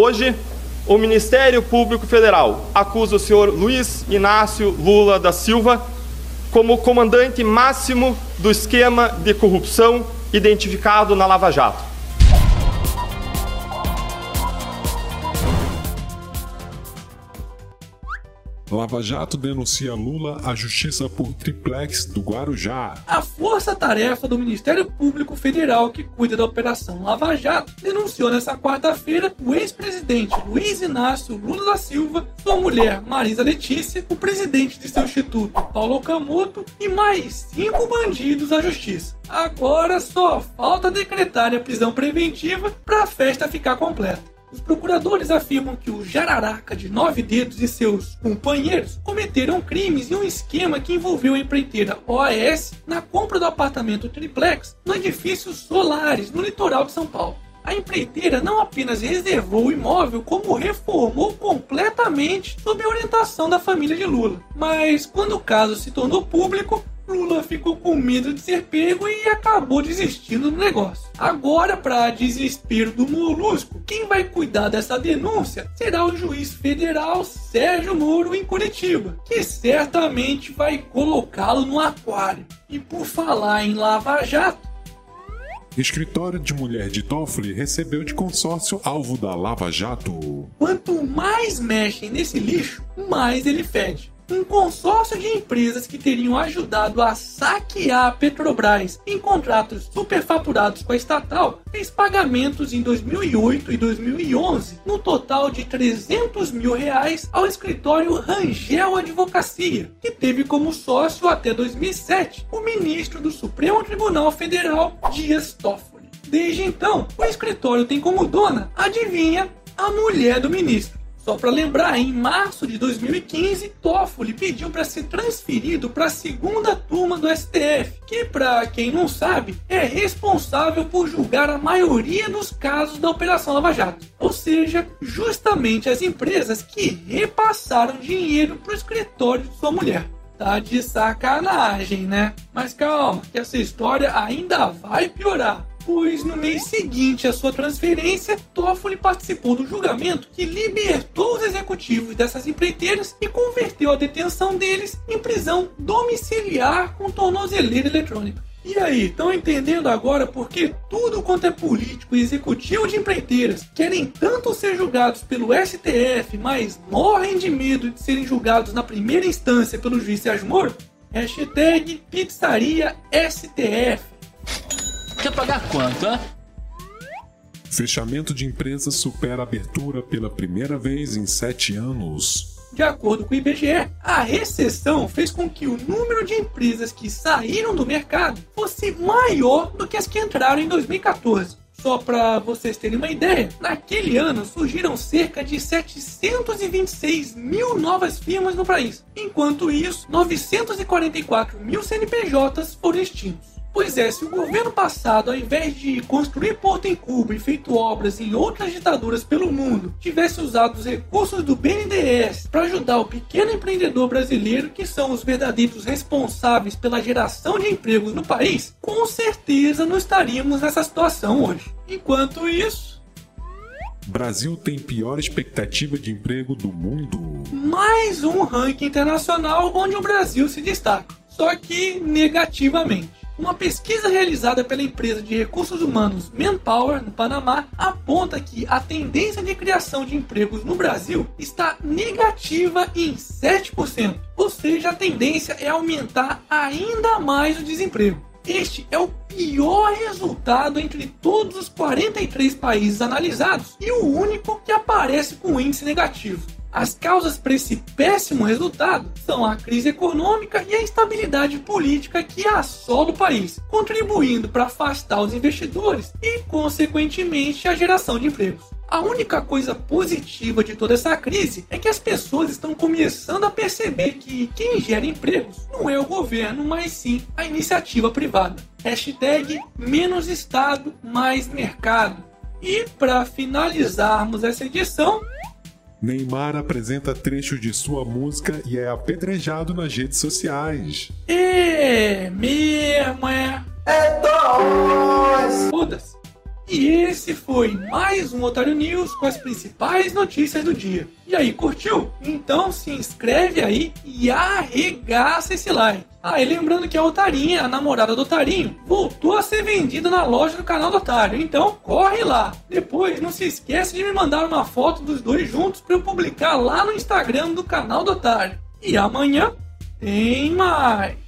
Hoje, o Ministério Público Federal acusa o senhor Luiz Inácio Lula da Silva como comandante máximo do esquema de corrupção identificado na Lava Jato. Lava Jato denuncia Lula à justiça por triplex do Guarujá. A força-tarefa do Ministério Público Federal que cuida da Operação Lava Jato denunciou nesta quarta-feira o ex-presidente Luiz Inácio Lula da Silva, sua mulher Marisa Letícia, o presidente de seu instituto Paulo Okamoto e mais cinco bandidos à justiça. Agora só falta decretar a prisão preventiva para a festa ficar completa. Os procuradores afirmam que o Jararaca de Nove Dedos e seus companheiros cometeram crimes em um esquema que envolveu a empreiteira OAS na compra do apartamento triplex no edifício Solares, no litoral de São Paulo. A empreiteira não apenas reservou o imóvel, como reformou completamente sob orientação da família de Lula. Mas quando o caso se tornou público, Lula ficou com medo de ser pego e acabou desistindo do negócio. Agora, para desespero do Molusco, quem vai cuidar dessa denúncia será o juiz federal Sérgio Moro em Curitiba, que certamente vai colocá-lo no aquário. E por falar em Lava Jato, Escritório de mulher de Toffoli recebeu de consórcio alvo da Lava Jato. Quanto mais mexem nesse lixo, mais ele fede um consórcio de empresas que teriam ajudado a saquear a Petrobras em contratos superfaturados com a estatal fez pagamentos em 2008 e 2011 no total de 300 mil reais ao escritório Rangel Advocacia, que teve como sócio até 2007 o ministro do Supremo Tribunal Federal Dias Toffoli. Desde então, o escritório tem como dona, adivinha, a mulher do ministro. Só para lembrar, em março de 2015, Toffoli pediu para ser transferido para a segunda turma do STF, que, para quem não sabe, é responsável por julgar a maioria dos casos da Operação Lava Jato. Ou seja, justamente as empresas que repassaram dinheiro para o escritório de sua mulher. Tá de sacanagem, né? Mas calma, que essa história ainda vai piorar pois no mês seguinte à sua transferência, Toffoli participou do julgamento que libertou os executivos dessas empreiteiras e converteu a detenção deles em prisão domiciliar com tornozeleira eletrônica. E aí, estão entendendo agora por que tudo quanto é político e executivo de empreiteiras querem tanto ser julgados pelo STF, mas morrem de medo de serem julgados na primeira instância pelo juiz Sérgio Moro? Hashtag Pizzaria STF. Quer pagar quanto, hein? Fechamento de empresas supera abertura pela primeira vez em sete anos. De acordo com o IBGE, a recessão fez com que o número de empresas que saíram do mercado fosse maior do que as que entraram em 2014. Só para vocês terem uma ideia, naquele ano surgiram cerca de 726 mil novas firmas no país. Enquanto isso, 944 mil CNPJs foram extintos. Pois é, se o governo passado, ao invés de construir porto em Cuba e feito obras em outras ditaduras pelo mundo, tivesse usado os recursos do BNDES para ajudar o pequeno empreendedor brasileiro, que são os verdadeiros responsáveis pela geração de empregos no país, com certeza não estaríamos nessa situação hoje. Enquanto isso, Brasil tem pior expectativa de emprego do mundo. Mais um ranking internacional onde o Brasil se destaca, só que negativamente. Uma pesquisa realizada pela empresa de recursos humanos Manpower, no Panamá, aponta que a tendência de criação de empregos no Brasil está negativa em 7%, ou seja, a tendência é aumentar ainda mais o desemprego. Este é o pior resultado entre todos os 43 países analisados e o único que aparece com índice negativo. As causas para esse péssimo resultado são a crise econômica e a instabilidade política que assola o país, contribuindo para afastar os investidores e, consequentemente, a geração de empregos. A única coisa positiva de toda essa crise é que as pessoas estão começando a perceber que quem gera empregos não é o governo, mas sim a iniciativa privada. Hashtag menos Estado, mais mercado. E para finalizarmos essa edição, Neymar apresenta trecho de sua música e é apedrejado nas redes sociais. É mesmo, é. É nóis! E esse foi mais um Otário News com as principais notícias do dia. E aí, curtiu? Então se inscreve aí e arregaça esse like. Ah, e lembrando que a Otarinha, a namorada do Otarinho, voltou a ser vendida na loja do canal do Otário. Então corre lá. Depois, não se esquece de me mandar uma foto dos dois juntos para eu publicar lá no Instagram do canal do Otário. E amanhã tem mais.